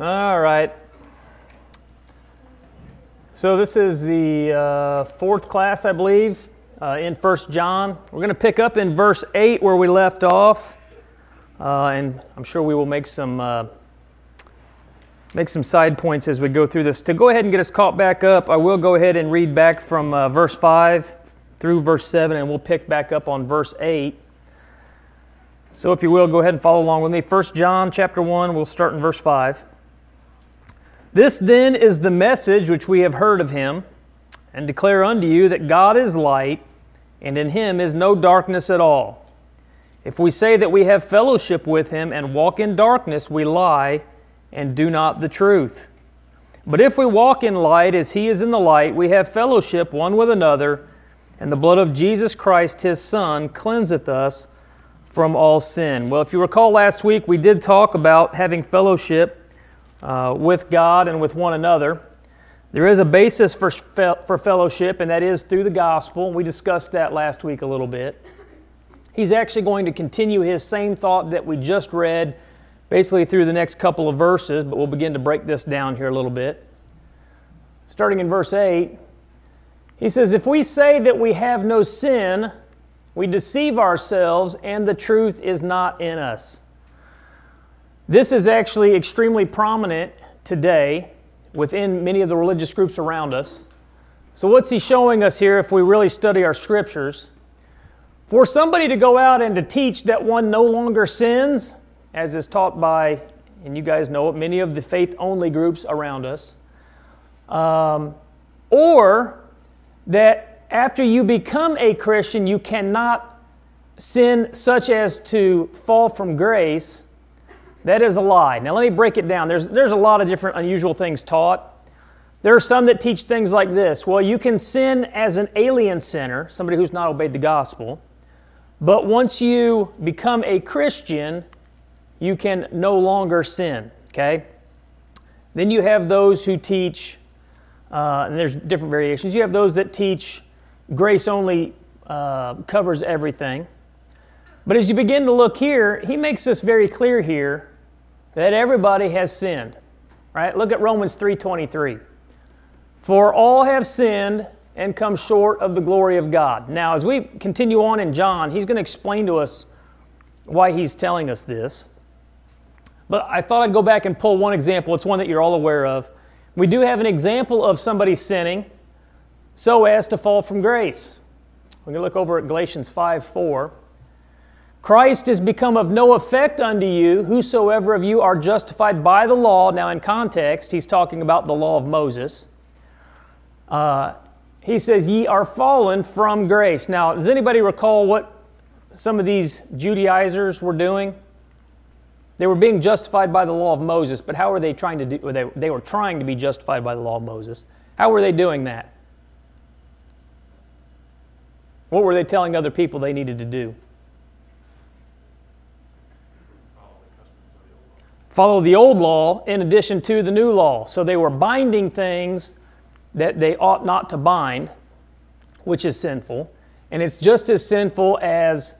All right. So this is the uh, fourth class, I believe, uh, in First John. We're going to pick up in verse 8 where we left off, uh, and I'm sure we will make some uh, make some side points as we go through this. To go ahead and get us caught back up, I will go ahead and read back from uh, verse 5 through verse 7, and we'll pick back up on verse 8. So if you will, go ahead and follow along with me. First John chapter 1, we'll start in verse 5. This then is the message which we have heard of him, and declare unto you that God is light, and in him is no darkness at all. If we say that we have fellowship with him and walk in darkness, we lie and do not the truth. But if we walk in light as he is in the light, we have fellowship one with another, and the blood of Jesus Christ, his Son, cleanseth us from all sin. Well, if you recall last week, we did talk about having fellowship uh, with God and with one another. There is a basis for, for fellowship, and that is through the gospel. We discussed that last week a little bit. He's actually going to continue his same thought that we just read basically through the next couple of verses, but we'll begin to break this down here a little bit. Starting in verse 8, he says, If we say that we have no sin, we deceive ourselves and the truth is not in us. This is actually extremely prominent today within many of the religious groups around us. So, what's he showing us here if we really study our scriptures? For somebody to go out and to teach that one no longer sins, as is taught by, and you guys know it, many of the faith only groups around us, um, or that after you become a Christian, you cannot sin such as to fall from grace, that is a lie. Now, let me break it down. There's, there's a lot of different unusual things taught. There are some that teach things like this well, you can sin as an alien sinner, somebody who's not obeyed the gospel, but once you become a Christian, you can no longer sin, okay? Then you have those who teach, uh, and there's different variations. You have those that teach grace only uh, covers everything. But as you begin to look here, he makes this very clear here that everybody has sinned. Right? Look at Romans 3:23. For all have sinned and come short of the glory of God. Now, as we continue on in John, he's going to explain to us why he's telling us this. But I thought I'd go back and pull one example. It's one that you're all aware of. We do have an example of somebody sinning so as to fall from grace. We're going to look over at Galatians 5 4. Christ is become of no effect unto you, whosoever of you are justified by the law. Now, in context, he's talking about the law of Moses. Uh, he says, Ye are fallen from grace. Now, does anybody recall what some of these Judaizers were doing? They were being justified by the law of Moses, but how were they trying to do? They, they were trying to be justified by the law of Moses. How were they doing that? What were they telling other people they needed to do? Follow the old law in addition to the new law. So they were binding things that they ought not to bind, which is sinful. And it's just as sinful as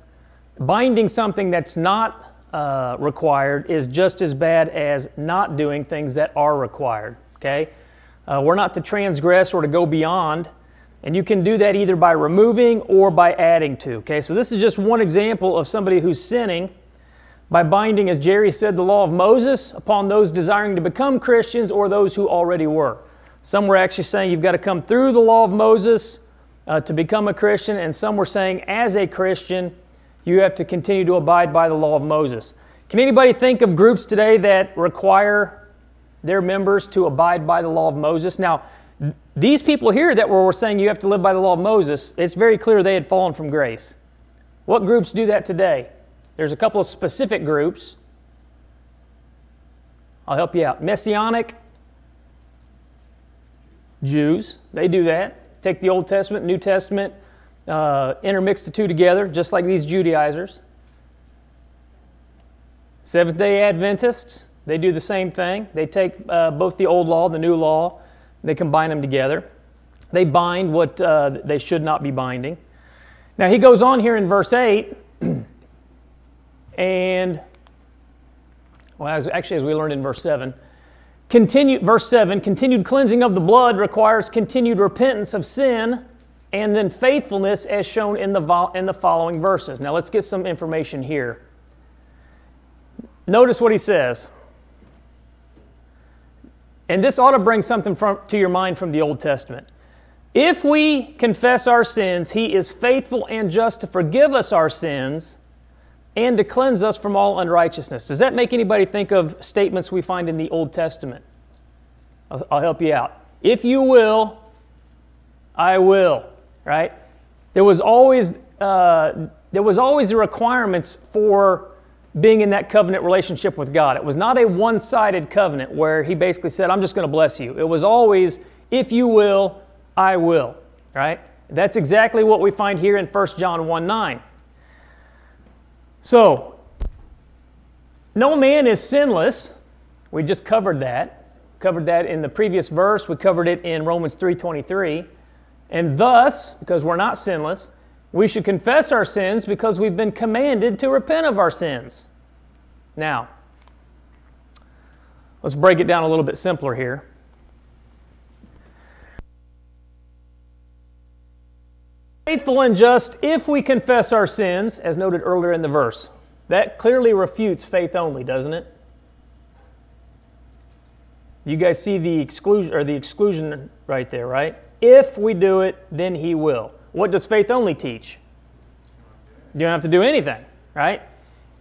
binding something that's not uh, required is just as bad as not doing things that are required. Okay? Uh, we're not to transgress or to go beyond, and you can do that either by removing or by adding to. Okay? So this is just one example of somebody who's sinning by binding, as Jerry said, the law of Moses upon those desiring to become Christians or those who already were. Some were actually saying you've got to come through the law of Moses uh, to become a Christian, and some were saying as a Christian, you have to continue to abide by the law of Moses. Can anybody think of groups today that require their members to abide by the law of Moses? Now, these people here that were saying you have to live by the law of Moses, it's very clear they had fallen from grace. What groups do that today? There's a couple of specific groups. I'll help you out. Messianic Jews, they do that. Take the Old Testament, New Testament, uh, intermix the two together, just like these Judaizers. Seventh day Adventists, they do the same thing. They take uh, both the old law, the new law, they combine them together. They bind what uh, they should not be binding. Now, he goes on here in verse 8, and, well, as, actually, as we learned in verse 7, Continue, verse 7 continued cleansing of the blood requires continued repentance of sin and then faithfulness as shown in the, in the following verses. Now let's get some information here. Notice what he says. And this ought to bring something from, to your mind from the Old Testament. If we confess our sins, he is faithful and just to forgive us our sins and to cleanse us from all unrighteousness. Does that make anybody think of statements we find in the Old Testament? I'll, I'll help you out. If you will, I will, right? There was always, uh, there was always the requirements for being in that covenant relationship with God. It was not a one sided covenant where He basically said, I'm just going to bless you. It was always, if you will, I will, right? That's exactly what we find here in 1 John 1 9. So, no man is sinless. We just covered that. Covered that in the previous verse. We covered it in Romans 3:23. And thus, because we're not sinless, we should confess our sins because we've been commanded to repent of our sins. Now, let's break it down a little bit simpler here. Faithful and just if we confess our sins, as noted earlier in the verse. That clearly refutes faith only, doesn't it? You guys see the exclusion or the exclusion right there, right? If we do it, then he will. What does faith only teach? You don't have to do anything, right?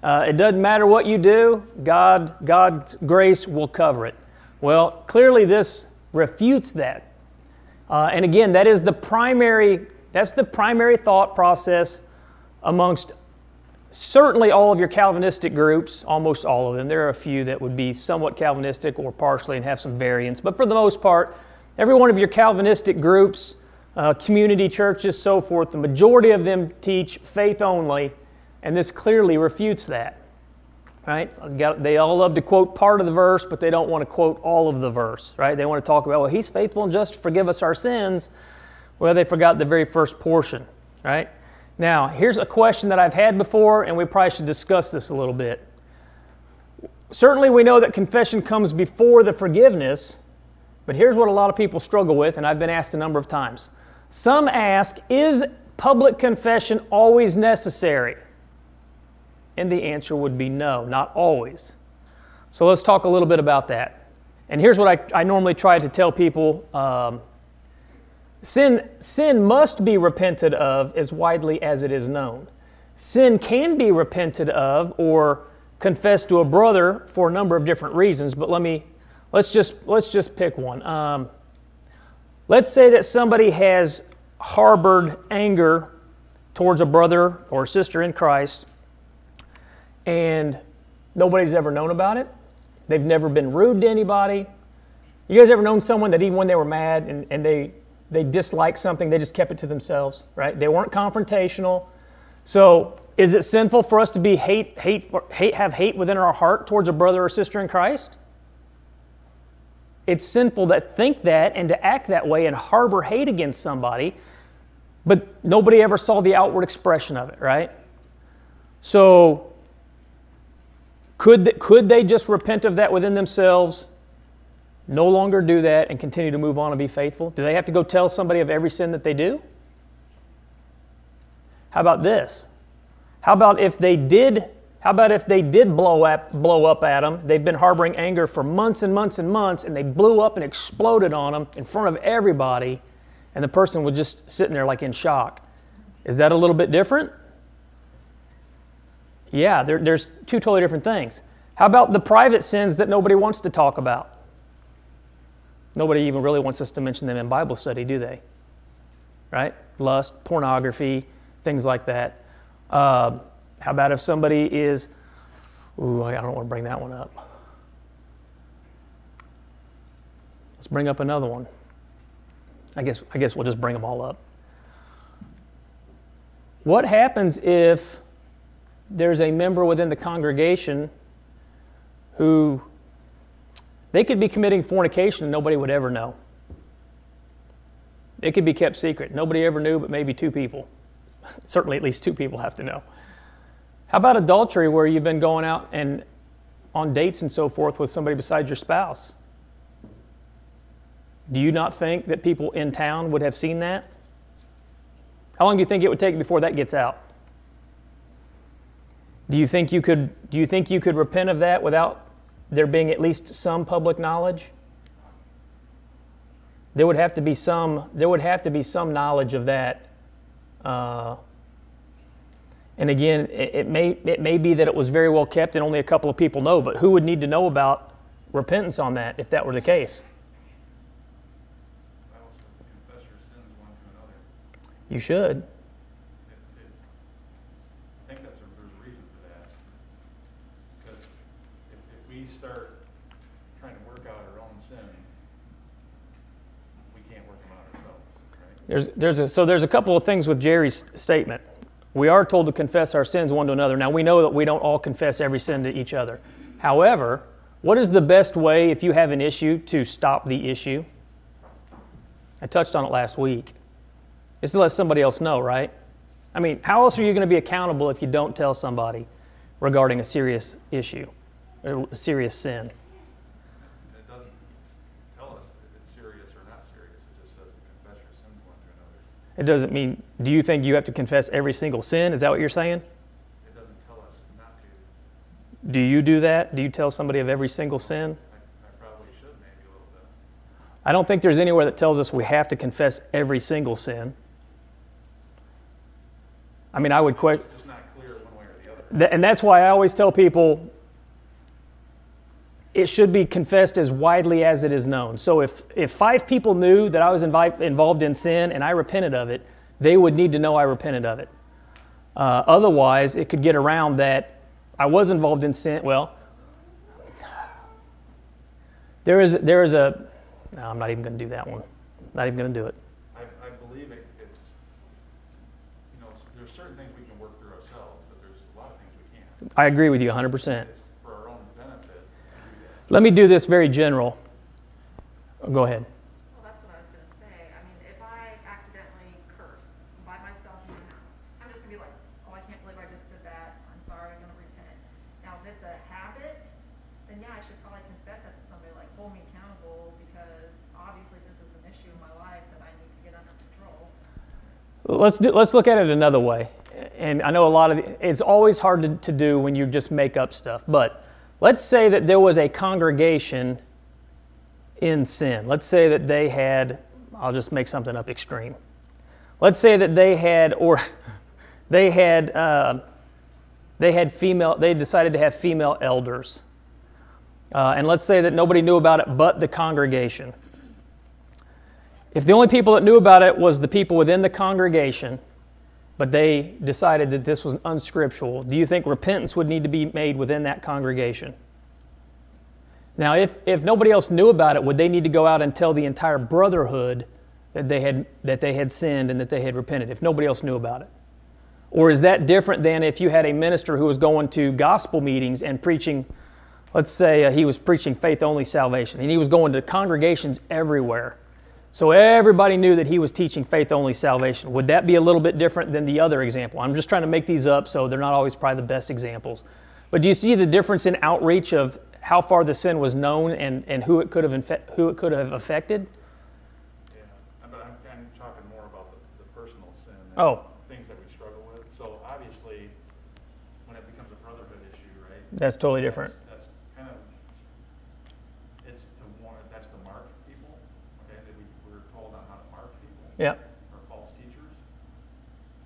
Uh, it doesn't matter what you do, God, God's grace will cover it. Well, clearly this refutes that. Uh, and again, that is the primary, that's the primary thought process amongst certainly all of your Calvinistic groups, almost all of them. There are a few that would be somewhat Calvinistic or partially and have some variants, but for the most part, every one of your Calvinistic groups uh, community churches, so forth, the majority of them teach faith only, and this clearly refutes that. Right? They all love to quote part of the verse, but they don't want to quote all of the verse. Right? They want to talk about, well, He's faithful and just to forgive us our sins. Well, they forgot the very first portion. Right? Now, here's a question that I've had before, and we probably should discuss this a little bit. Certainly, we know that confession comes before the forgiveness, but here's what a lot of people struggle with, and I've been asked a number of times. Some ask, is public confession always necessary? And the answer would be no, not always. So let's talk a little bit about that. And here's what I, I normally try to tell people um, sin, sin must be repented of as widely as it is known. Sin can be repented of or confessed to a brother for a number of different reasons, but let me, let's just, let's just pick one. Um, Let's say that somebody has harbored anger towards a brother or sister in Christ and nobody's ever known about it. They've never been rude to anybody. You guys ever known someone that even when they were mad and, and they, they disliked something, they just kept it to themselves, right? They weren't confrontational. So is it sinful for us to be hate, hate, hate, have hate within our heart towards a brother or sister in Christ? It's sinful to think that and to act that way and harbor hate against somebody, but nobody ever saw the outward expression of it, right? So, could they, could they just repent of that within themselves, no longer do that, and continue to move on and be faithful? Do they have to go tell somebody of every sin that they do? How about this? How about if they did how about if they did blow up, blow up at them? They've been harboring anger for months and months and months, and they blew up and exploded on them in front of everybody, and the person was just sitting there like in shock. Is that a little bit different? Yeah, there, there's two totally different things. How about the private sins that nobody wants to talk about? Nobody even really wants us to mention them in Bible study, do they? Right? Lust, pornography, things like that. Uh, how about if somebody is, ooh, I don't want to bring that one up. Let's bring up another one. I guess, I guess we'll just bring them all up. What happens if there's a member within the congregation who they could be committing fornication and nobody would ever know? It could be kept secret. Nobody ever knew, but maybe two people. Certainly, at least two people have to know. How about adultery where you've been going out and on dates and so forth with somebody besides your spouse? Do you not think that people in town would have seen that? How long do you think it would take before that gets out? Do you think you could do you think you could repent of that without there being at least some public knowledge? There would have to be some there would have to be some knowledge of that. Uh, and again, it, it may it may be that it was very well kept and only a couple of people know, but who would need to know about repentance on that if that were the case? You says, confess your sins one to another. You should. It- it- I think that's a, there's a reason for that. Because if, if we start trying to work out our own sins, we can't work them out ourselves, right? There's, there's a, so there's a couple of things with Jerry's statement. We are told to confess our sins one to another. Now we know that we don't all confess every sin to each other. However, what is the best way if you have an issue to stop the issue? I touched on it last week. Is to let somebody else know, right? I mean, how else are you going to be accountable if you don't tell somebody regarding a serious issue, a serious sin? It doesn't tell us if it's serious or not serious, it just says confess your sins one to another. It doesn't mean, do you think you have to confess every single sin? Is that what you're saying? It doesn't tell us not to. Do you do that? Do you tell somebody of every single sin? I, I probably should maybe a little bit. I don't think there's anywhere that tells us we have to confess every single sin. I mean, I would question, It's just not clear one way or the other. and that's why I always tell people it should be confessed as widely as it is known. So if, if five people knew that I was invi- involved in sin and I repented of it, they would need to know I repented of it. Uh, otherwise, it could get around that I was involved in sin. Well, there is, there is a, no, I'm not even going to do that one. Not even going to do it. I, I believe it, it's, you know, there's certain things we can work through ourselves, but there's a lot of things we can't. I agree with you 100%. It's for our own benefit. to do that. Let me do this very general. Oh, go ahead. Well, that's what I was gonna say. I mean, if I accidentally curse by myself in the house, I'm just gonna be like, oh, I can't believe I just did that. I'm sorry, I'm gonna repent. Now, if it's a habit, then yeah, I should probably confess that to somebody, like, hold me accountable because obviously this is an issue in my life that I need to get under control. Let's do, let's look at it another way. And I know a lot of the, it's always hard to, to do when you just make up stuff. But let's say that there was a congregation in sin. Let's say that they had. I'll just make something up extreme. Let's say that they had, or they had, uh, they had female. They decided to have female elders. Uh, and let's say that nobody knew about it but the congregation. If the only people that knew about it was the people within the congregation, but they decided that this was unscriptural, do you think repentance would need to be made within that congregation? Now, if, if nobody else knew about it, would they need to go out and tell the entire brotherhood that they had, that they had sinned and that they had repented if nobody else knew about it? Or is that different than if you had a minister who was going to gospel meetings and preaching, let's say uh, he was preaching faith only salvation, and he was going to congregations everywhere? So everybody knew that he was teaching faith only salvation. Would that be a little bit different than the other example? I'm just trying to make these up so they're not always probably the best examples. But do you see the difference in outreach of how far the sin was known and, and who, it could have infe- who it could have affected? Yeah, but I'm kind of talking more about the, the personal sin. and Oh. Things that we struggle with. So obviously, when it becomes a brotherhood issue, right? That's totally different. That's that's kind of, it's to warn, that's to mark people, okay? That we, we're told on how to mark people. Yeah. Or false teachers.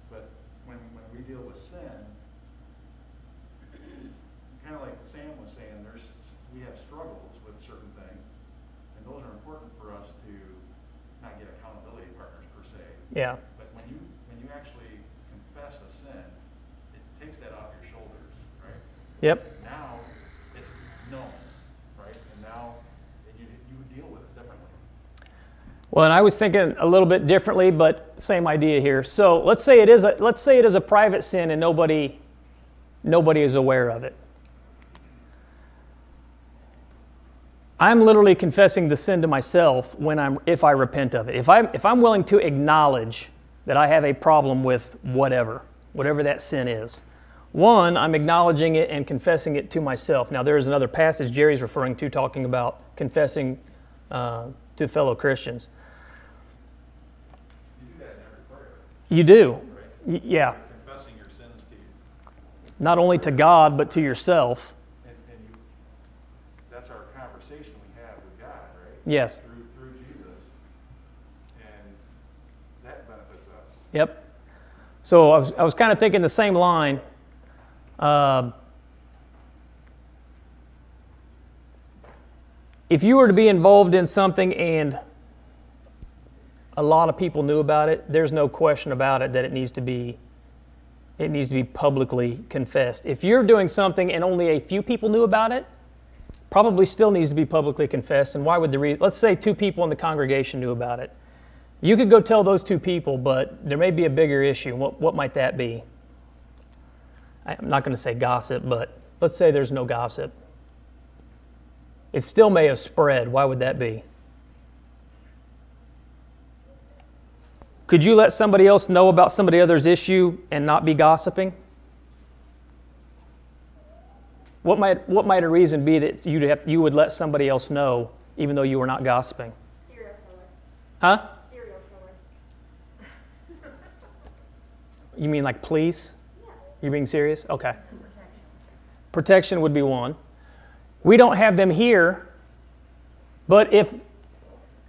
But when, when we deal with sin, kind of like Sam was saying, there's, we have struggles with certain things, and those are important for us to not get accountability partners per se. Yeah. But when you, when you actually confess a sin, it takes that off your shoulders, right? Yep. Now, it's known, right? And now, you, you deal with it differently. Well, and I was thinking a little bit differently, but same idea here. So let's say it is a let's say it is a private sin and nobody nobody is aware of it. I'm literally confessing the sin to myself when I'm if I repent of it. If I'm if I'm willing to acknowledge that I have a problem with whatever, whatever that sin is. One, I'm acknowledging it and confessing it to myself. Now, there is another passage Jerry's referring to talking about confessing uh, to fellow Christians. You do that in every prayer, You do. Y- yeah, confessing your sins to you. not only to God, but to yourself. And, and you, that's our conversation we have with God, right? Yes, Through, through Jesus. And that benefits us. yep. So I was, I was kind of thinking the same line. Um if you were to be involved in something and a lot of people knew about it, there's no question about it that it needs to be it needs to be publicly confessed. If you're doing something and only a few people knew about it, probably still needs to be publicly confessed. And why would the reason? Let's say two people in the congregation knew about it. You could go tell those two people, but there may be a bigger issue. What, what might that be? I'm not going to say gossip, but let's say there's no gossip. It still may have spread. Why would that be? Could you let somebody else know about somebody else's issue and not be gossiping? What might, what might a reason be that you'd have, you would let somebody else know even though you were not gossiping? Serial killer. Huh? Serial killer. You mean like police? Yes. You're being serious? Okay. Protection would be one. We don't have them here, but if,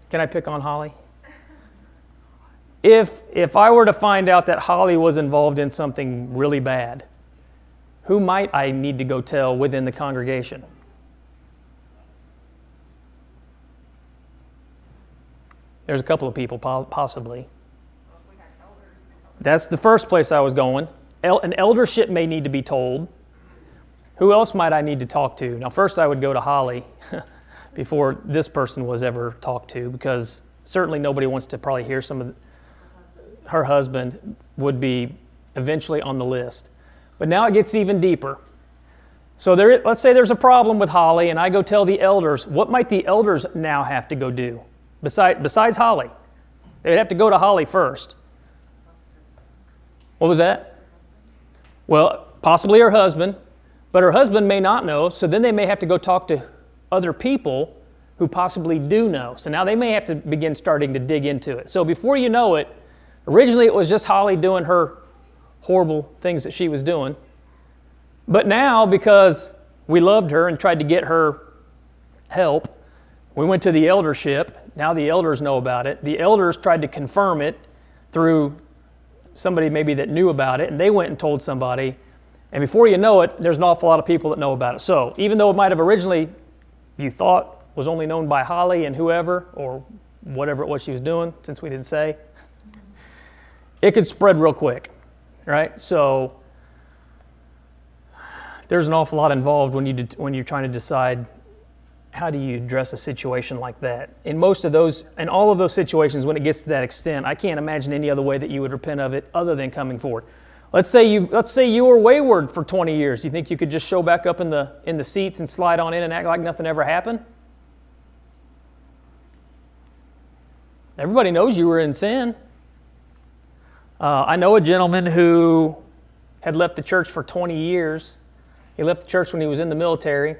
can I pick on Holly? If, if I were to find out that Holly was involved in something really bad, who might I need to go tell within the congregation? There's a couple of people, possibly. That's the first place I was going. El- an eldership may need to be told. Who else might I need to talk to? Now, first I would go to Holly before this person was ever talked to, because certainly nobody wants to probably hear some of her husband would be eventually on the list. But now it gets even deeper. So there, let's say there's a problem with Holly, and I go tell the elders. What might the elders now have to go do, besides, besides Holly? They'd have to go to Holly first. What was that? Well, possibly her husband, but her husband may not know, so then they may have to go talk to other people who possibly do know. So now they may have to begin starting to dig into it. So before you know it, originally it was just Holly doing her horrible things that she was doing. But now, because we loved her and tried to get her help, we went to the eldership. Now the elders know about it. The elders tried to confirm it through somebody maybe that knew about it, and they went and told somebody. And before you know it, there's an awful lot of people that know about it. So even though it might have originally you thought was only known by Holly and whoever, or whatever it was she was doing, since we didn't say, it could spread real quick, right? So there's an awful lot involved when you de- when you're trying to decide how do you address a situation like that. In most of those, in all of those situations, when it gets to that extent, I can't imagine any other way that you would repent of it other than coming forward. Let's say you let's say you were wayward for 20 years. You think you could just show back up in the in the seats and slide on in and act like nothing ever happened? Everybody knows you were in sin. Uh, I know a gentleman who had left the church for 20 years. He left the church when he was in the military.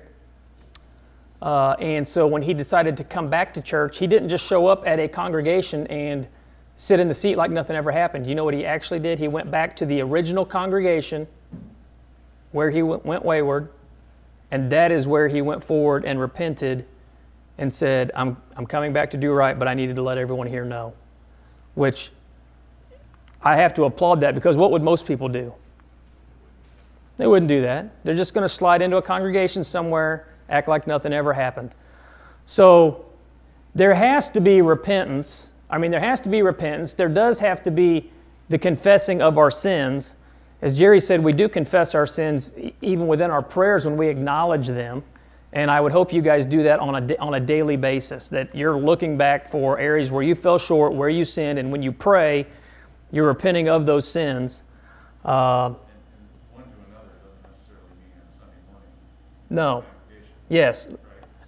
Uh, and so when he decided to come back to church, he didn't just show up at a congregation and sit in the seat like nothing ever happened. You know what he actually did? He went back to the original congregation where he went, went wayward, and that is where he went forward and repented and said, I'm, I'm coming back to do right, but I needed to let everyone here know. Which I have to applaud that because what would most people do? They wouldn't do that. They're just going to slide into a congregation somewhere, act like nothing ever happened. So there has to be repentance. I mean, there has to be repentance. There does have to be the confessing of our sins. As Jerry said, we do confess our sins even within our prayers when we acknowledge them. And I would hope you guys do that on a, on a daily basis, that you're looking back for areas where you fell short, where you sinned, and when you pray, you're repenting of those sins. Uh, And, and one to another doesn't necessarily mean on Sunday morning no. Yes.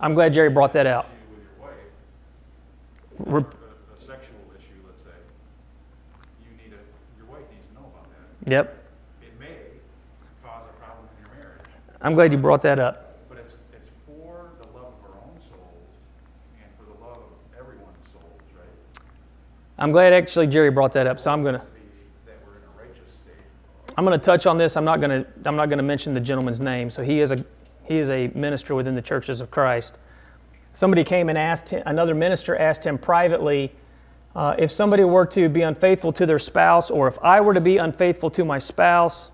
I'm glad Jerry brought that out. Issue with your wife, Re- a, a sexual issue, let's say, you need a, your wife needs to know about that. Yep. It may cause a problem in your marriage, I'm glad you brought that up. but it's, it's for the love of our own souls and for the love of everyone I'm glad actually Jerry brought that up, so I'm righteous state. I'm going to touch on this. I'm not going to. I'm not going to mention the gentleman's name. So he is a he is a minister within the churches of Christ. Somebody came and asked him, another minister asked him privately uh, if somebody were to be unfaithful to their spouse, or if I were to be unfaithful to my spouse,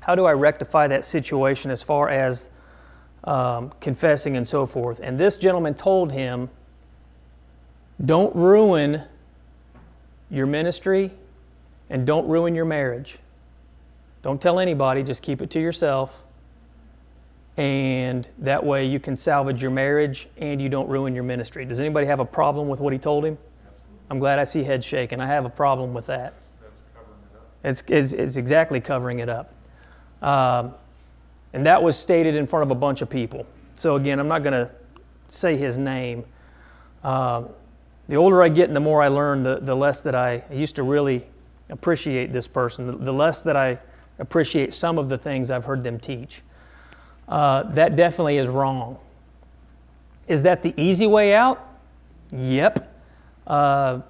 how do I rectify that situation as far as um, confessing and so forth? And this gentleman told him, "Don't ruin your ministry, and don't ruin your marriage." Don't tell anybody, just keep it to yourself. And that way you can salvage your marriage and you don't ruin your ministry. Does anybody have a problem with what he told him? I'm glad I see head shaking. I have a problem with that. That's covering it up. It's, it's, it's exactly covering it up. Um, and that was stated in front of a bunch of people. So, again, I'm not going to say his name. Um, the older I get and the more I learn, the, the less that I, I used to really appreciate this person, the, the less that I appreciate some of the things I've heard them teach. Uh, that definitely is wrong. Is that the easy way out? Yep. Uh,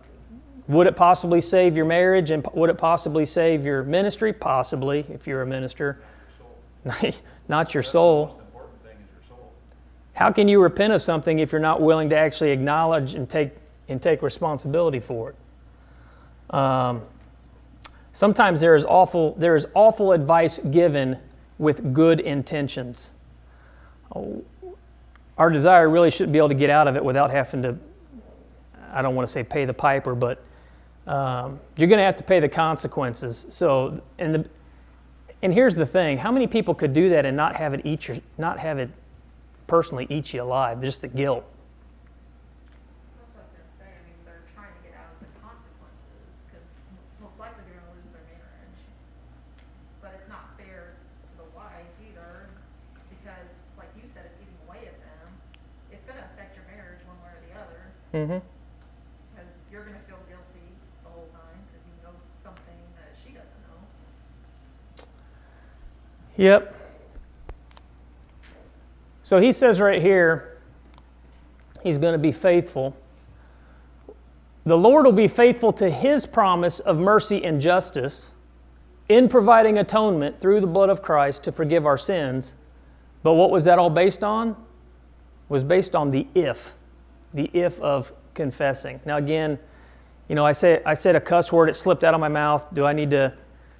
would it possibly save your marriage and would it possibly save your ministry? Possibly, if you're a minister. Not your soul. most important thing is your soul. How can you repent of something if you're not willing to actually acknowledge and take and take responsibility for it? Um, sometimes there is awful there is awful advice given with good intentions. Our desire really should be able to get out of it without having to. I don't want to say pay the piper, but um, you're going to have to pay the consequences. So, and the and here's the thing: how many people could do that and not have it eat your, not have it personally eat you alive? Just the guilt. That's what I was gonna say, I mean, they're trying to get out of the consequences, because most likely they're gonna lose their marriage. But it's not fair to the wife either, because like you said, it's eating away at them. It's gonna affect your marriage one way or the other, Mm-hmm. because you're gonna feel guilty the whole time, because you know something that she doesn't know. Yep. So he says right here, he's going to be faithful. The Lord will be faithful to his promise of mercy and justice in providing atonement through the blood of Christ to forgive our sins. But what was that all based on? Was based on the if, the if of confessing. Now again, you know, I say I said a cuss word, it slipped out of my mouth. Do I need to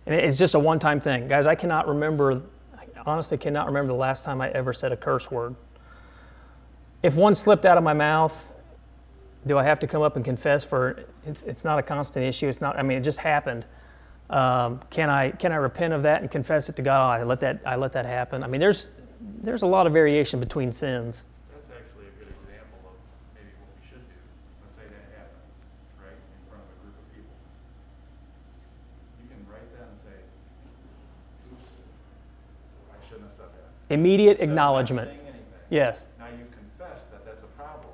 and it's just a one-time thing. Guys, I cannot remember I honestly cannot remember the last time I ever said a curse word. If one slipped out of my mouth, do I have to come up and confess for it's, it's not a constant issue. It's not I mean it just happened. Um, can I can I repent of that and confess it to God? I let that I let that happen. I mean there's there's a lot of variation between sins. That's actually a good example of maybe what we should do. Let's say that happens, right, in front of a group of people. You can write that and say, oops, I shouldn't have said that. Immediate acknowledgement. Yes. Now you confess that that's a problem.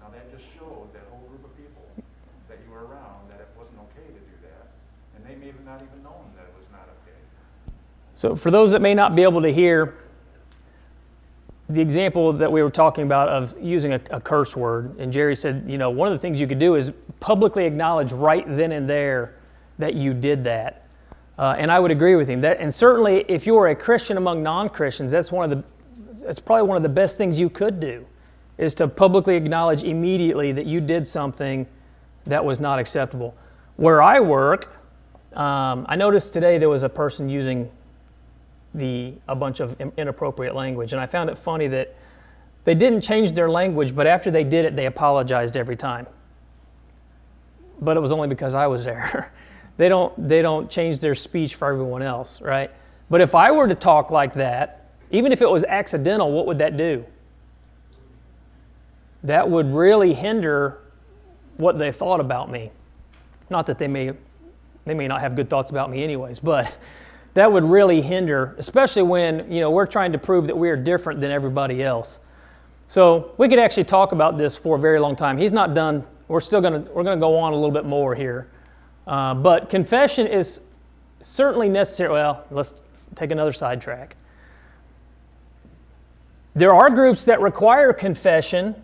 Now that just showed that whole group of people that you were around that it wasn't okay to do that. And they may have not even known that it was not okay. So, for those that may not be able to hear, the example that we were talking about of using a, a, curse word, and Jerry said, you know, one of the things you could do is publicly acknowledge right then and there that you did that. Uh, and I would agree with him. That, and certainly, if you are a Christian among non-Christians, that's one of the, that's probably one of the best things you could do, is to publicly acknowledge immediately that you did something that was not acceptable. Where I work, um, I noticed today there was a person using the a bunch of inappropriate language, and I found it funny that they didn't change their language, but after they did it, they apologized every time. But it was only because I was there. they don't they don't change their speech for everyone else, right? But if I were to talk like that, even if it was accidental, what would that do? That would really hinder what they thought about me. Not that they may they may not have good thoughts about me anyways, but that would really hinder, especially when you know we're trying to prove that we are different than everybody else. So we could actually talk about this for a very long time. He's not done. We're still gonna we're gonna go on a little bit more here, uh, but confession is certainly necessary. Well, let's take another sidetrack. There are groups that require confession,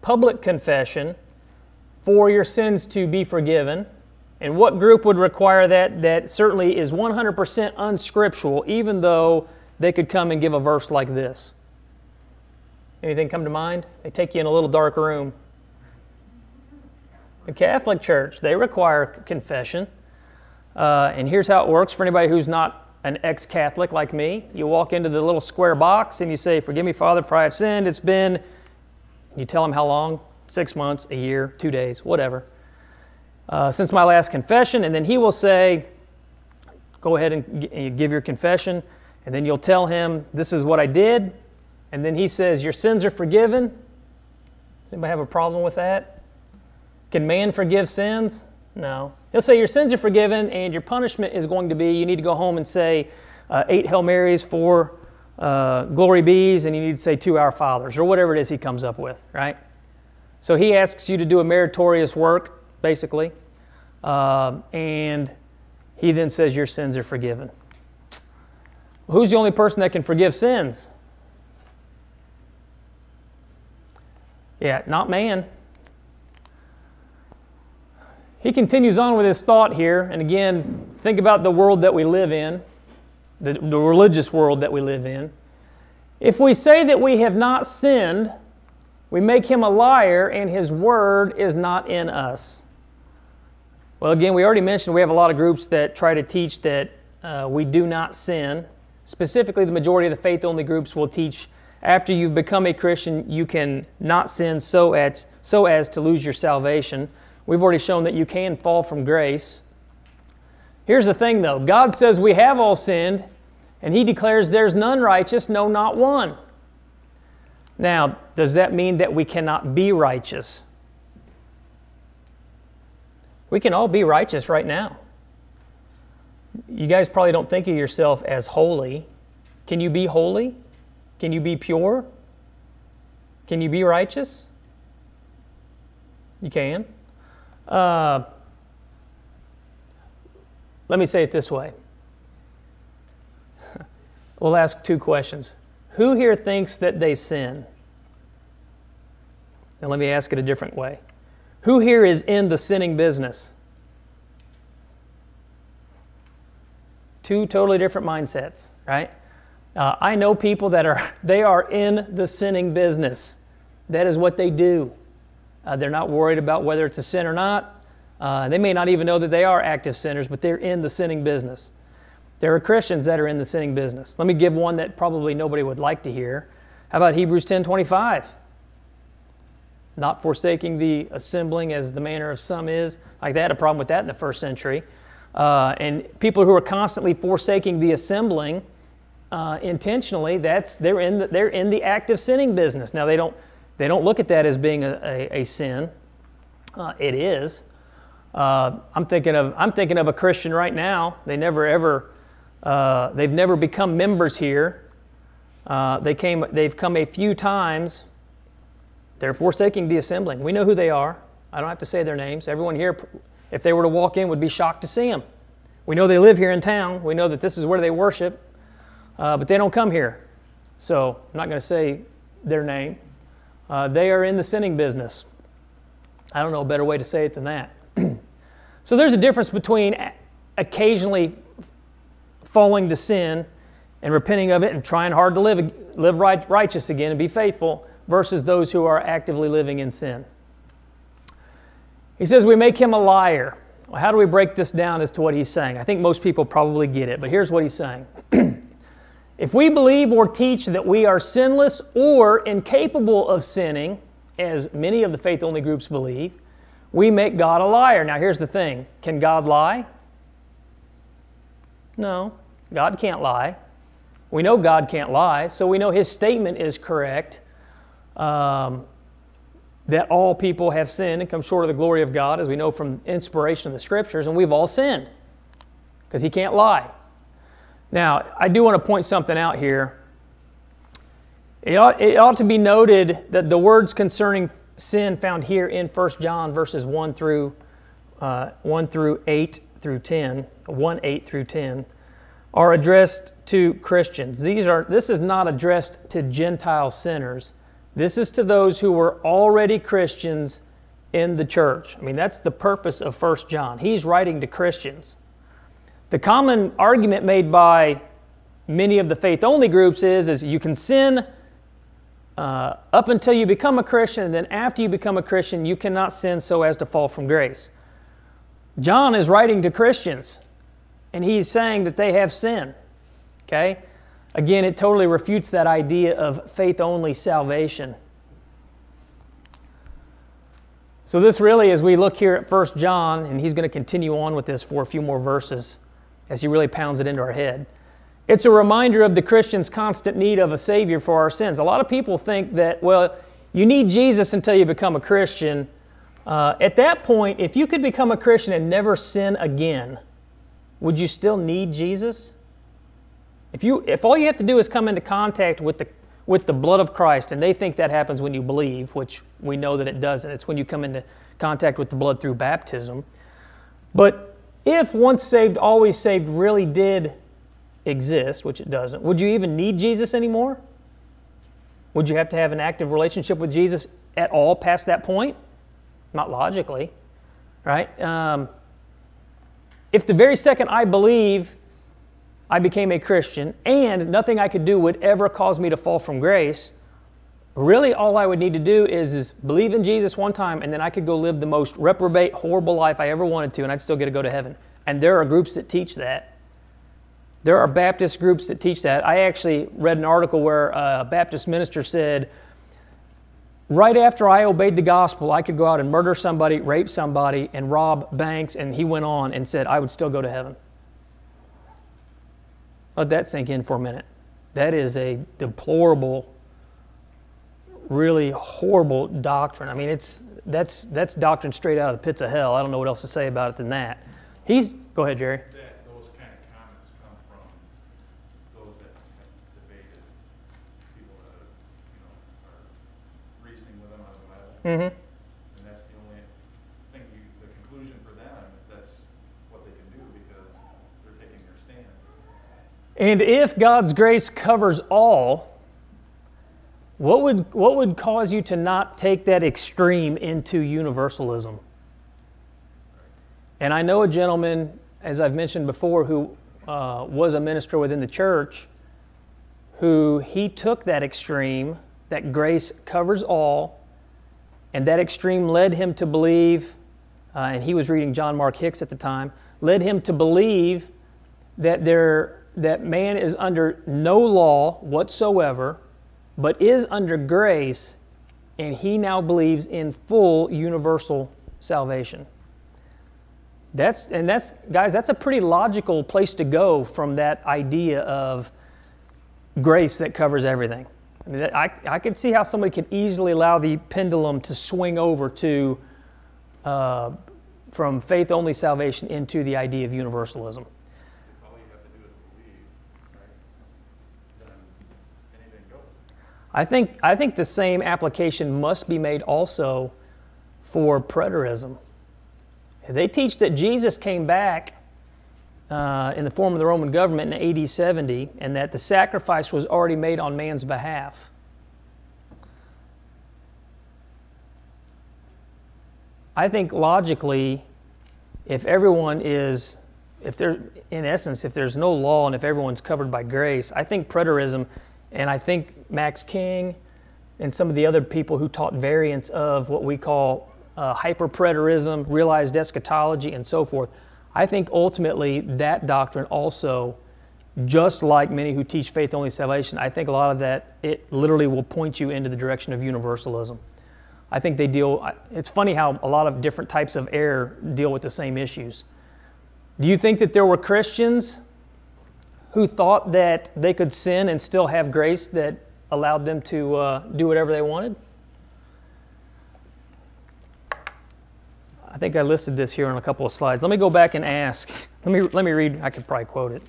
public confession, for your sins to be forgiven. And what group would require that? That certainly is 100% unscriptural, even though they could come and give a verse like this. Anything come to mind? They take you in a little dark room. The Catholic Church, they require confession. Uh, and here's how it works for anybody who's not an ex Catholic like me. You walk into the little square box and you say, Forgive me, Father, for I have sinned. It's been, you tell them how long six months, a year, two days, whatever. Uh, since my last confession, and then he will say, Go ahead and g- give your confession, and then you'll tell him, This is what I did. And then he says, Your sins are forgiven. Does anybody have a problem with that? Can man forgive sins? No. He'll say, Your sins are forgiven, and your punishment is going to be you need to go home and say uh, eight Hail Marys, four uh, Glory Bees, and you need to say two Our Fathers, or whatever it is he comes up with, right? So he asks you to do a meritorious work, basically, um, and he then says, Your sins are forgiven. Who's the only person that can forgive sins? Yeah, not man. He continues on with his thought here, and again, think about the world that we live in, the, the religious world that we live in. If we say that we have not sinned, we make him a liar, and his word is not in us. Well, again, we already mentioned we have a lot of groups that try to teach that uh, we do not sin. Specifically, the majority of the faith only groups will teach after you've become a Christian, you can not sin so as, so as to lose your salvation. We've already shown that you can fall from grace. Here's the thing, though God says we have all sinned, and He declares there's none righteous, no, not one. Now, does that mean that we cannot be righteous? We can all be righteous right now. You guys probably don't think of yourself as holy. Can you be holy? Can you be pure? Can you be righteous? You can. Uh, let me say it this way. we'll ask two questions. Who here thinks that they sin? Now, let me ask it a different way. Who here is in the sinning business? Two totally different mindsets, right? Uh, I know people that are they are in the sinning business. That is what they do. Uh, they're not worried about whether it's a sin or not. Uh, they may not even know that they are active sinners, but they're in the sinning business. There are Christians that are in the sinning business. Let me give one that probably nobody would like to hear. How about Hebrews 10:25? Not forsaking the assembling as the manner of some is. Like they had a problem with that in the first century. Uh, and people who are constantly forsaking the assembling uh, intentionally, that's they're in the, they're in the active sinning business. Now they don't they don't look at that as being a, a, a sin. Uh, it is. Uh, I'm thinking of I'm thinking of a Christian right now. They never ever uh, they've never become members here. Uh, they came they've come a few times. They're forsaking the assembling. We know who they are. I don't have to say their names. Everyone here, if they were to walk in, would be shocked to see them. We know they live here in town. We know that this is where they worship uh, but they don't come here. So I'm not going to say their name. Uh, they are in the sinning business. I don't know a better way to say it than that. so there's a difference between occasionally falling to sin and repenting of it and trying hard to live, live right, righteous again and be faithful versus those who are actively living in sin. He says we make him a liar. Well, how do we break this down as to what he's saying? I think most people probably get it, but here's what he's saying. If we believe or teach that we are sinless or incapable of sinning, as many of the faith only groups believe, we make God a liar. Now, here's the thing can God lie? No, God can't lie. We know God can't lie, so we know his statement is correct um, that all people have sinned and come short of the glory of God, as we know from inspiration of the scriptures, and we've all sinned because he can't lie. Now, I do want to point something out here. It ought, it ought, to be noted that the words concerning sin found here in 1 John verses 1 through, uh, 1 through 8 through 10, 1 8 through 10, are addressed to Christians. These are, this is not addressed to Gentile sinners. This is to those who were already Christians in the church. I mean, that's the purpose of 1 John. He's writing to Christians. The common argument made by many of the faith only groups is, is you can sin uh, up until you become a Christian, and then after you become a Christian, you cannot sin so as to fall from grace. John is writing to Christians, and he's saying that they have sin. Okay? Again, it totally refutes that idea of faith only salvation. So, this really, as we look here at 1 John, and he's going to continue on with this for a few more verses as he really pounds it into our head. It's a reminder of the Christian's constant need of a Savior for our sins. A lot of people think that, well, you need Jesus until you become a Christian. Uh, at that point, if you could become a Christian and never sin again, would you still need Jesus? If, you, if all you have to do is come into contact with the, with the blood of Christ, and they think that happens when you believe, which we know that it doesn't, it's when you come into contact with the blood through baptism. But if once saved, always saved really did exist, which it doesn't, would you even need Jesus anymore? Would you have to have an active relationship with Jesus at all past that point? Not logically, right? Um, if the very second I believe I became a Christian and nothing I could do would ever cause me to fall from grace, really all I would need to do is, is believe in Jesus one time and then I could go live the most reprobate, horrible life I ever wanted to and I'd still get to go to heaven. And there are groups that teach that. There are Baptist groups that teach that. I actually read an article where a Baptist minister said, right after I obeyed the gospel, I could go out and murder somebody, rape somebody, and rob banks. And he went on and said, I would still go to heaven. Let that sink in for a minute. That is a deplorable, really horrible doctrine. I mean, it's, that's, that's doctrine straight out of the pits of hell. I don't know what else to say about it than that. He's, go ahead, Jerry. That, those kind of comments come from those that debated, people that, you know, are reasoning with them on the Bible. Mm-hmm. And that's the only thing, you, the conclusion for them, is that's what they can do because they're taking their stand. And if God's grace covers all, what would, what would cause you to not take that extreme into universalism? And I know a gentleman, as I've mentioned before, who uh, was a minister within the church, who he took that extreme, that grace covers all, and that extreme led him to believe, uh, and he was reading John Mark Hicks at the time, led him to believe that there that man is under no law whatsoever, but is under grace, and he now believes in full universal salvation. That's and that's guys, that's a pretty logical place to go from that idea of grace that covers everything. I mean, I, I could see how somebody could easily allow the pendulum to swing over to uh, from faith only salvation into the idea of universalism. All you have to do is believe, right? Then anything goes. I think, I think the same application must be made also for preterism. They teach that Jesus came back uh, in the form of the Roman government in AD 70 and that the sacrifice was already made on man's behalf. I think logically, if everyone is, if there, in essence, if there's no law and if everyone's covered by grace, I think preterism, and I think Max King and some of the other people who taught variants of what we call uh, hyperpreterism, realized eschatology, and so forth, I think ultimately that doctrine also, just like many who teach faith only salvation, I think a lot of that, it literally will point you into the direction of universalism. I think they deal, it's funny how a lot of different types of error deal with the same issues. Do you think that there were Christians who thought that they could sin and still have grace that allowed them to uh, do whatever they wanted? I think I listed this here on a couple of slides. Let me go back and ask. Let me, let me read, I could probably quote it.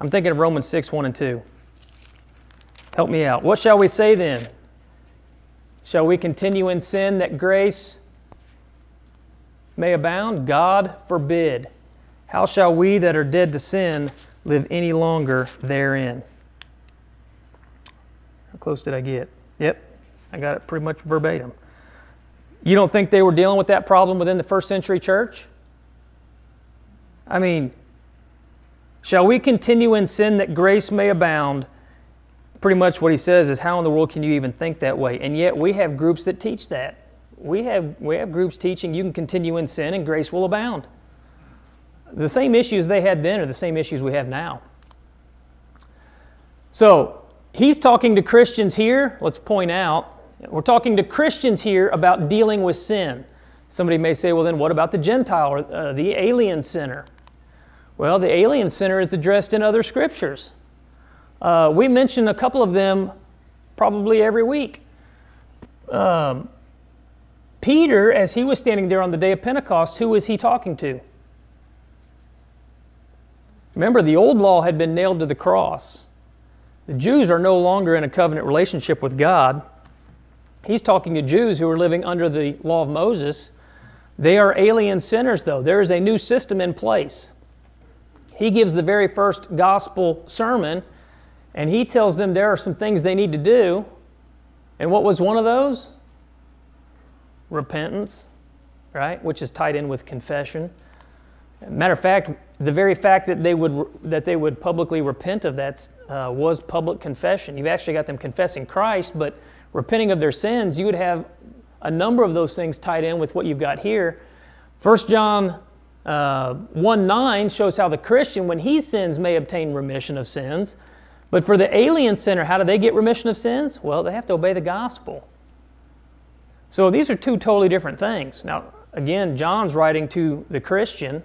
I'm thinking of Romans 6, 1 and 2. Help me out. What shall we say then? Shall we continue in sin that grace may abound? God forbid. How shall we that are dead to sin live any longer therein? How close did I get? Yep, I got it pretty much verbatim. You don't think they were dealing with that problem within the first century church? I mean, shall we continue in sin that grace may abound? Pretty much what he says is, how in the world can you even think that way? And yet we have groups that teach that. We have, we have groups teaching you can continue in sin and grace will abound. The same issues they had then are the same issues we have now. So he's talking to Christians here. Let's point out, we're talking to Christians here about dealing with sin. Somebody may say, well, then what about the Gentile or uh, the alien sinner? Well, the alien sinner is addressed in other scriptures. Uh, we mention a couple of them probably every week. Um, Peter, as he was standing there on the day of Pentecost, who was he talking to? Remember, the old law had been nailed to the cross. The Jews are no longer in a covenant relationship with God. He's talking to Jews who are living under the law of Moses. They are alien sinners, though. There is a new system in place. He gives the very first gospel sermon, and he tells them there are some things they need to do. And what was one of those? Repentance, right? Which is tied in with confession. Matter of fact, the very fact that they would, that they would publicly repent of that uh, was public confession. You've actually got them confessing Christ, but repenting of their sins, you would have a number of those things tied in with what you've got here. 1 John uh, 1 9 shows how the Christian, when he sins, may obtain remission of sins. But for the alien sinner, how do they get remission of sins? Well, they have to obey the gospel. So these are two totally different things. Now, again, John's writing to the Christian,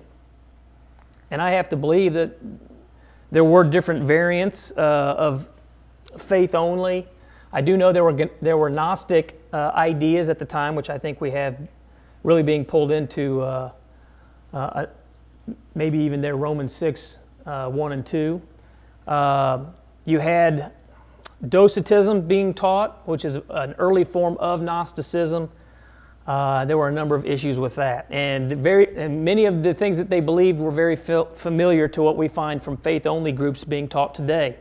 and I have to believe that there were different variants uh, of faith only. I do know there were, there were Gnostic uh, ideas at the time, which I think we have really being pulled into uh, uh maybe even there Romans 6 uh, 1 and 2. Uh, you had Docetism being taught, which is an early form of Gnosticism. Uh, there were a number of issues with that. And, very, and many of the things that they believed were very familiar to what we find from faith only groups being taught today.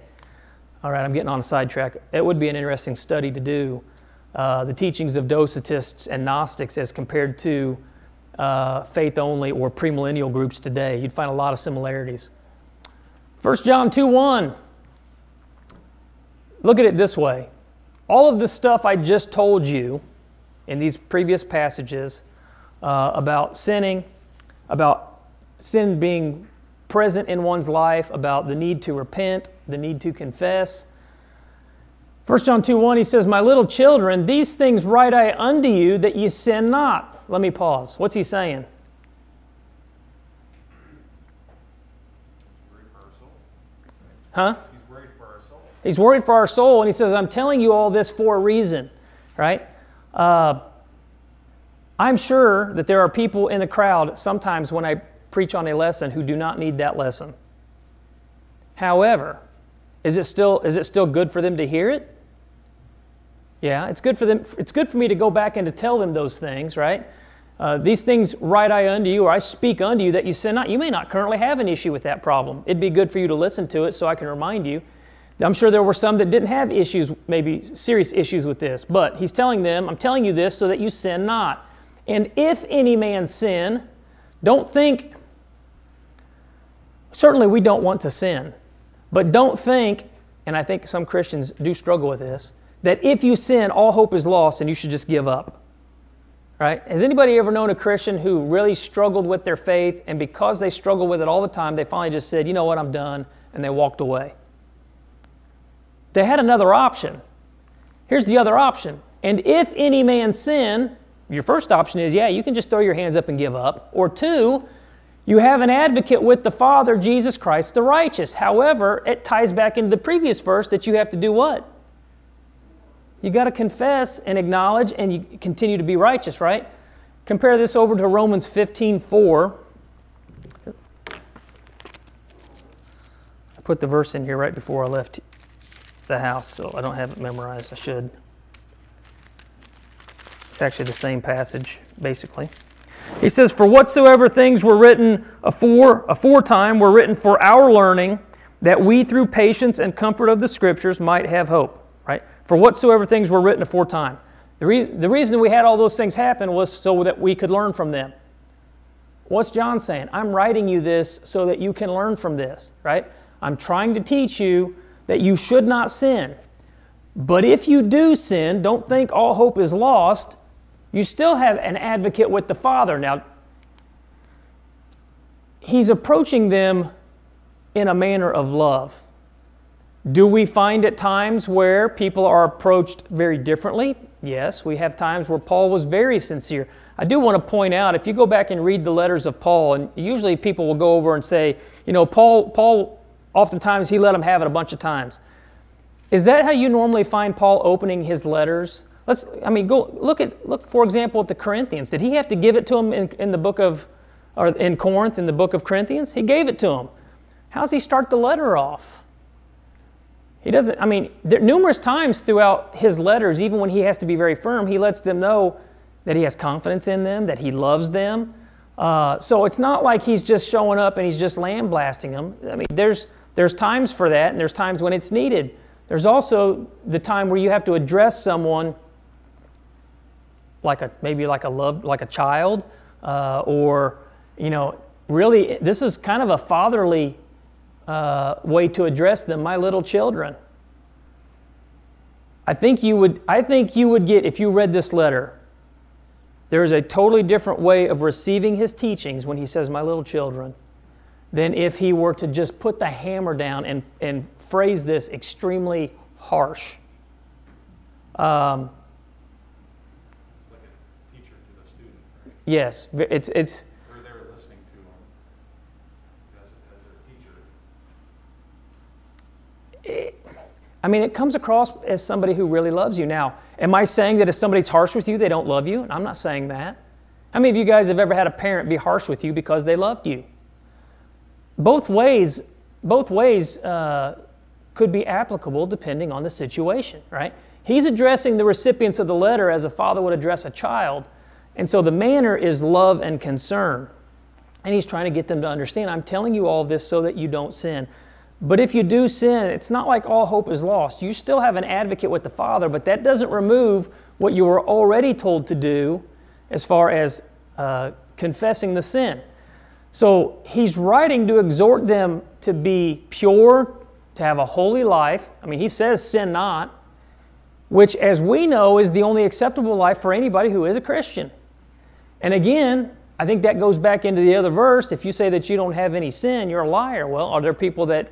All right, I'm getting on a sidetrack. It would be an interesting study to do uh, the teachings of Docetists and Gnostics as compared to uh, faith only or premillennial groups today. You'd find a lot of similarities. 1 John 2 1. Look at it this way all of the stuff I just told you in these previous passages uh, about sinning, about sin being present in one's life, about the need to repent, the need to confess. 1 John 2 1, he says, My little children, these things write I unto you that ye sin not. Let me pause. What's he saying? Huh? He's worried for our soul. He's worried for our soul, and he says, I'm telling you all this for a reason, right? Uh, I'm sure that there are people in the crowd sometimes when I preach on a lesson who do not need that lesson. However, is it still, is it still good for them to hear it? Yeah, it's good for them. It's good for me to go back and to tell them those things, right? Uh, these things write I unto you, or I speak unto you that you sin not. You may not currently have an issue with that problem. It'd be good for you to listen to it so I can remind you. I'm sure there were some that didn't have issues, maybe serious issues with this, but he's telling them, I'm telling you this so that you sin not. And if any man sin, don't think, certainly we don't want to sin, but don't think, and I think some Christians do struggle with this, that if you sin, all hope is lost and you should just give up. Right? Has anybody ever known a Christian who really struggled with their faith and because they struggled with it all the time, they finally just said, you know what, I'm done, and they walked away? They had another option. Here's the other option. And if any man sin, your first option is, yeah, you can just throw your hands up and give up. Or two, you have an advocate with the Father, Jesus Christ the righteous. However, it ties back into the previous verse that you have to do what? You got to confess and acknowledge and you continue to be righteous, right? Compare this over to Romans 15 4. I put the verse in here right before I left the house, so I don't have it memorized. I should. It's actually the same passage, basically. He says, For whatsoever things were written afore, aforetime were written for our learning, that we through patience and comfort of the Scriptures might have hope. Right? For whatsoever things were written aforetime. The, reason the reason we had all those things happen was so that we could learn from them. What's John saying? I'm writing you this so that you can learn from this, right? I'm trying to teach you that you should not sin. But if you do sin, don't think all hope is lost. You still have an advocate with the Father. Now, he's approaching them in a manner of love. Do we find at times where people are approached very differently? Yes, we have times where Paul was very sincere. I do want to point out if you go back and read the letters of Paul, and usually people will go over and say, you know, Paul, Paul oftentimes he let them have it a bunch of times. Is that how you normally find Paul opening his letters? Let's, I mean, go look at, look for example at the Corinthians. Did he have to give it to them in, in the book of, or in Corinth in the book of Corinthians? He gave it to them. How does he start the letter off? He doesn't, I mean, there, numerous times throughout his letters, even when he has to be very firm, he lets them know that he has confidence in them, that he loves them. Uh, so it's not like he's just showing up and he's just lambasting them. I mean, there's, there's times for that, and there's times when it's needed. There's also the time where you have to address someone like a maybe like a love like a child, uh, or you know, really, this is kind of a fatherly uh, way to address them. My little children. I think you would. I think you would get if you read this letter. There is a totally different way of receiving his teachings when he says, "My little children," than if he were to just put the hammer down and and phrase this extremely harsh. Um, yes, it's it's. They're listening to them as, as their teacher. I mean, it comes across as somebody who really loves you. Now, am I saying that if somebody's harsh with you, they don't love you? I'm not saying that. How many of you guys have ever had a parent be harsh with you because they loved you? Both ways, both ways uh, could be applicable depending on the situation, right? He's addressing the recipients of the letter as a father would address a child. And so the manner is love and concern. And he's trying to get them to understand I'm telling you all this so that you don't sin. But if you do sin, it's not like all hope is lost. You still have an advocate with the Father, but that doesn't remove what you were already told to do as far as uh, confessing the sin. So he's writing to exhort them to be pure, to have a holy life. I mean, he says, sin not, which, as we know, is the only acceptable life for anybody who is a Christian. And again, I think that goes back into the other verse. If you say that you don't have any sin, you're a liar. Well, are there people that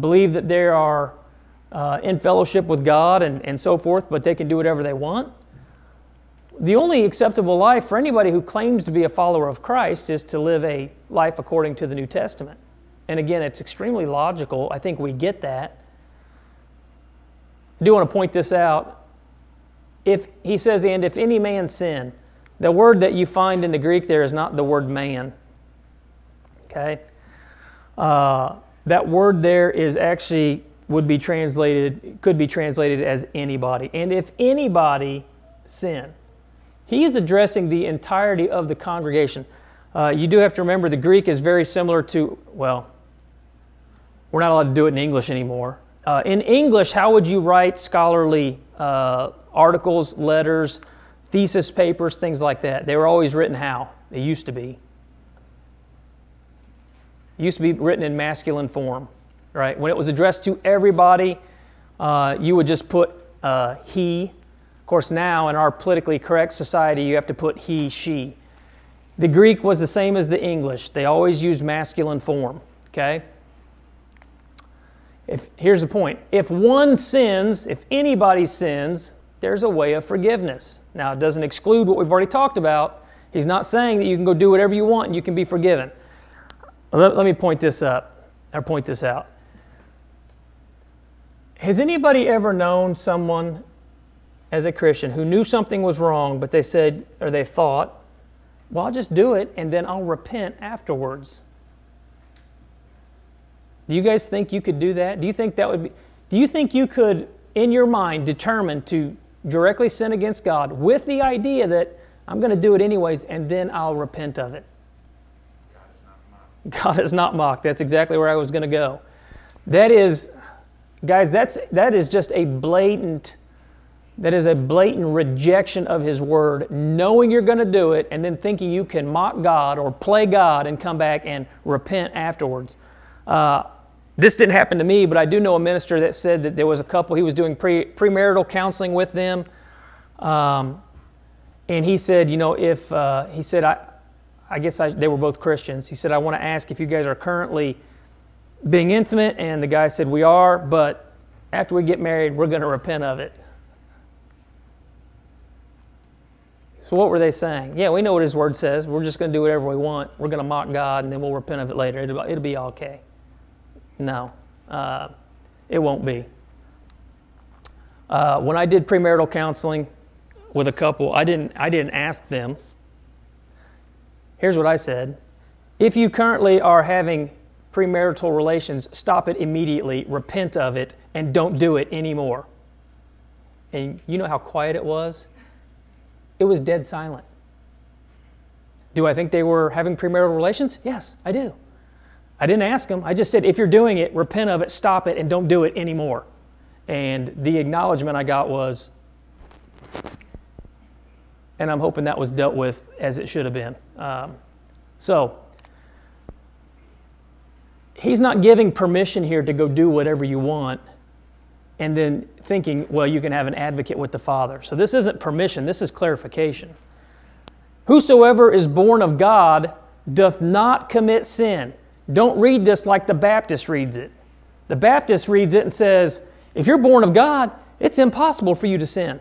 believe that they are uh, in fellowship with God and, and so forth, but they can do whatever they want? The only acceptable life for anybody who claims to be a follower of Christ is to live a life according to the New Testament. And again, it's extremely logical. I think we get that. I do want to point this out. If he says, and if any man sin, the word that you find in the Greek there is not the word man. Okay? Uh, that word there is actually would be translated, could be translated as anybody. And if anybody sin, he is addressing the entirety of the congregation. Uh, you do have to remember the Greek is very similar to, well, we're not allowed to do it in English anymore. Uh, in English, how would you write scholarly uh, articles, letters, thesis papers, things like that? They were always written how? They used to be. It used to be written in masculine form, right? When it was addressed to everybody, uh, you would just put uh, he. Course, now in our politically correct society, you have to put he, she. The Greek was the same as the English. They always used masculine form, okay? If, here's the point if one sins, if anybody sins, there's a way of forgiveness. Now, it doesn't exclude what we've already talked about. He's not saying that you can go do whatever you want and you can be forgiven. Let, let me point this up, or point this out. Has anybody ever known someone as a Christian who knew something was wrong, but they said, or they thought, well, I'll just do it and then I'll repent afterwards? Do you guys think you could do that? Do you think that would be, do you think you could, in your mind, determine to directly sin against God with the idea that I'm going to do it anyways and then I'll repent of it? God is not mocked. That's exactly where I was going to go. That is, guys, that's, that is just a blatant, That is a blatant rejection of His Word, knowing you're going to do it and then thinking you can mock God or play God and come back and repent afterwards. Uh, this didn't happen to me, but I do know a minister that said that there was a couple, he was doing pre, premarital counseling with them. Um, and he said, you know, if, uh, he said, I, I guess I, they were both Christians. He said, I want to ask if you guys are currently being intimate. And the guy said, We are, but after we get married, we're going to repent of it. So, what were they saying? Yeah, we know what his word says. We're just going to do whatever we want. We're going to mock God, and then we'll repent of it later. It'll, it'll be okay. No, uh, it won't be. Uh, when I did premarital counseling with a couple, I didn't, I didn't ask them. Here's what I said If you currently are having premarital relations, stop it immediately, repent of it, and don't do it anymore. And you know how quiet it was? It was dead silent. Do I think they were having premarital relations? Yes, I do. I didn't ask them. I just said, if you're doing it, repent of it, stop it, and don't do it anymore. And the acknowledgement I got was, and I'm hoping that was dealt with as it should have been. Um, so, he's not giving permission here to go do whatever you want and then thinking, well, you can have an advocate with the Father. So, this isn't permission, this is clarification. Whosoever is born of God doth not commit sin. Don't read this like the Baptist reads it. The Baptist reads it and says, if you're born of God, it's impossible for you to sin.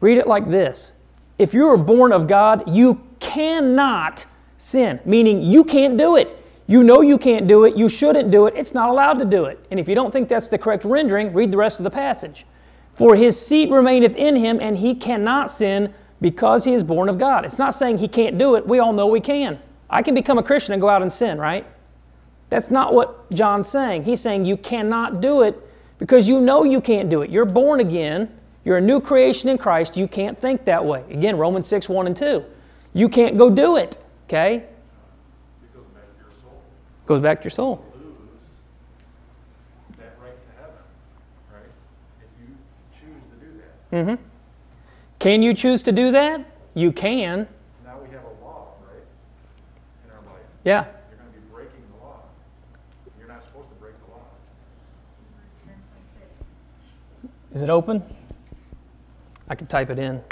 Read it like this If you are born of God, you cannot sin, meaning you can't do it. You know you can't do it, you shouldn't do it, it's not allowed to do it. And if you don't think that's the correct rendering, read the rest of the passage. For his seed remaineth in him, and he cannot sin because he is born of God. It's not saying he can't do it, we all know we can. I can become a Christian and go out and sin, right? That's not what John's saying. He's saying you cannot do it because you know you can't do it. You're born again, you're a new creation in Christ, you can't think that way. Again, Romans 6 1 and 2. You can't go do it, okay? It goes back to your soul. Goes back to your soul. Lose that right to heaven, right? If you choose to do that. hmm Can you choose to do that? You can. Now we have a law, right? In our life. Yeah. You're going to be breaking the law. You're not supposed to break the law. Is it open? I can type it in.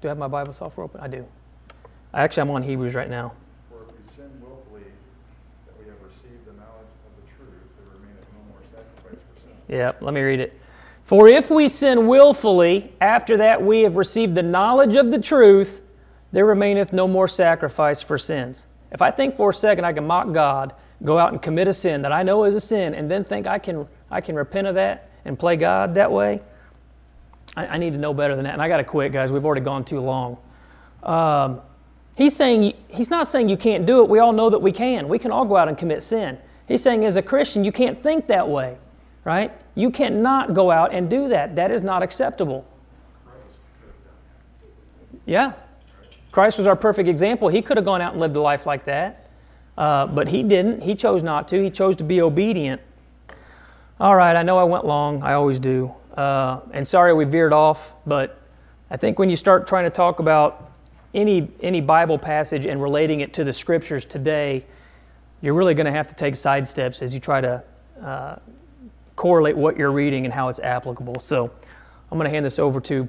Do I have my Bible software open? I do. Actually, I'm on Hebrews right now. For if we sin willfully, that we have received the knowledge of the truth, there remaineth no more sacrifice Yeah, let me read it. For if we sin willfully, after that we have received the knowledge of the truth, there remaineth no more sacrifice for sins. If I think for a second I can mock God, go out and commit a sin that I know is a sin, and then think I can, I can repent of that and play God that way, I, I need to know better than that. And I got to quit, guys. We've already gone too long. Um, he's saying he's not saying you can't do it. We all know that we can. We can all go out and commit sin. He's saying as a Christian, you can't think that way, right? You cannot go out and do that. That is not acceptable. Yeah. Christ was our perfect example. He could have gone out and lived a life like that, uh, but he didn't. He chose not to. He chose to be obedient. All right, I know I went long. I always do. Uh, and sorry we veered off, but I think when you start trying to talk about any, any Bible passage and relating it to the scriptures today, you're really going to have to take side steps as you try to uh, correlate what you're reading and how it's applicable. So I'm going to hand this over to.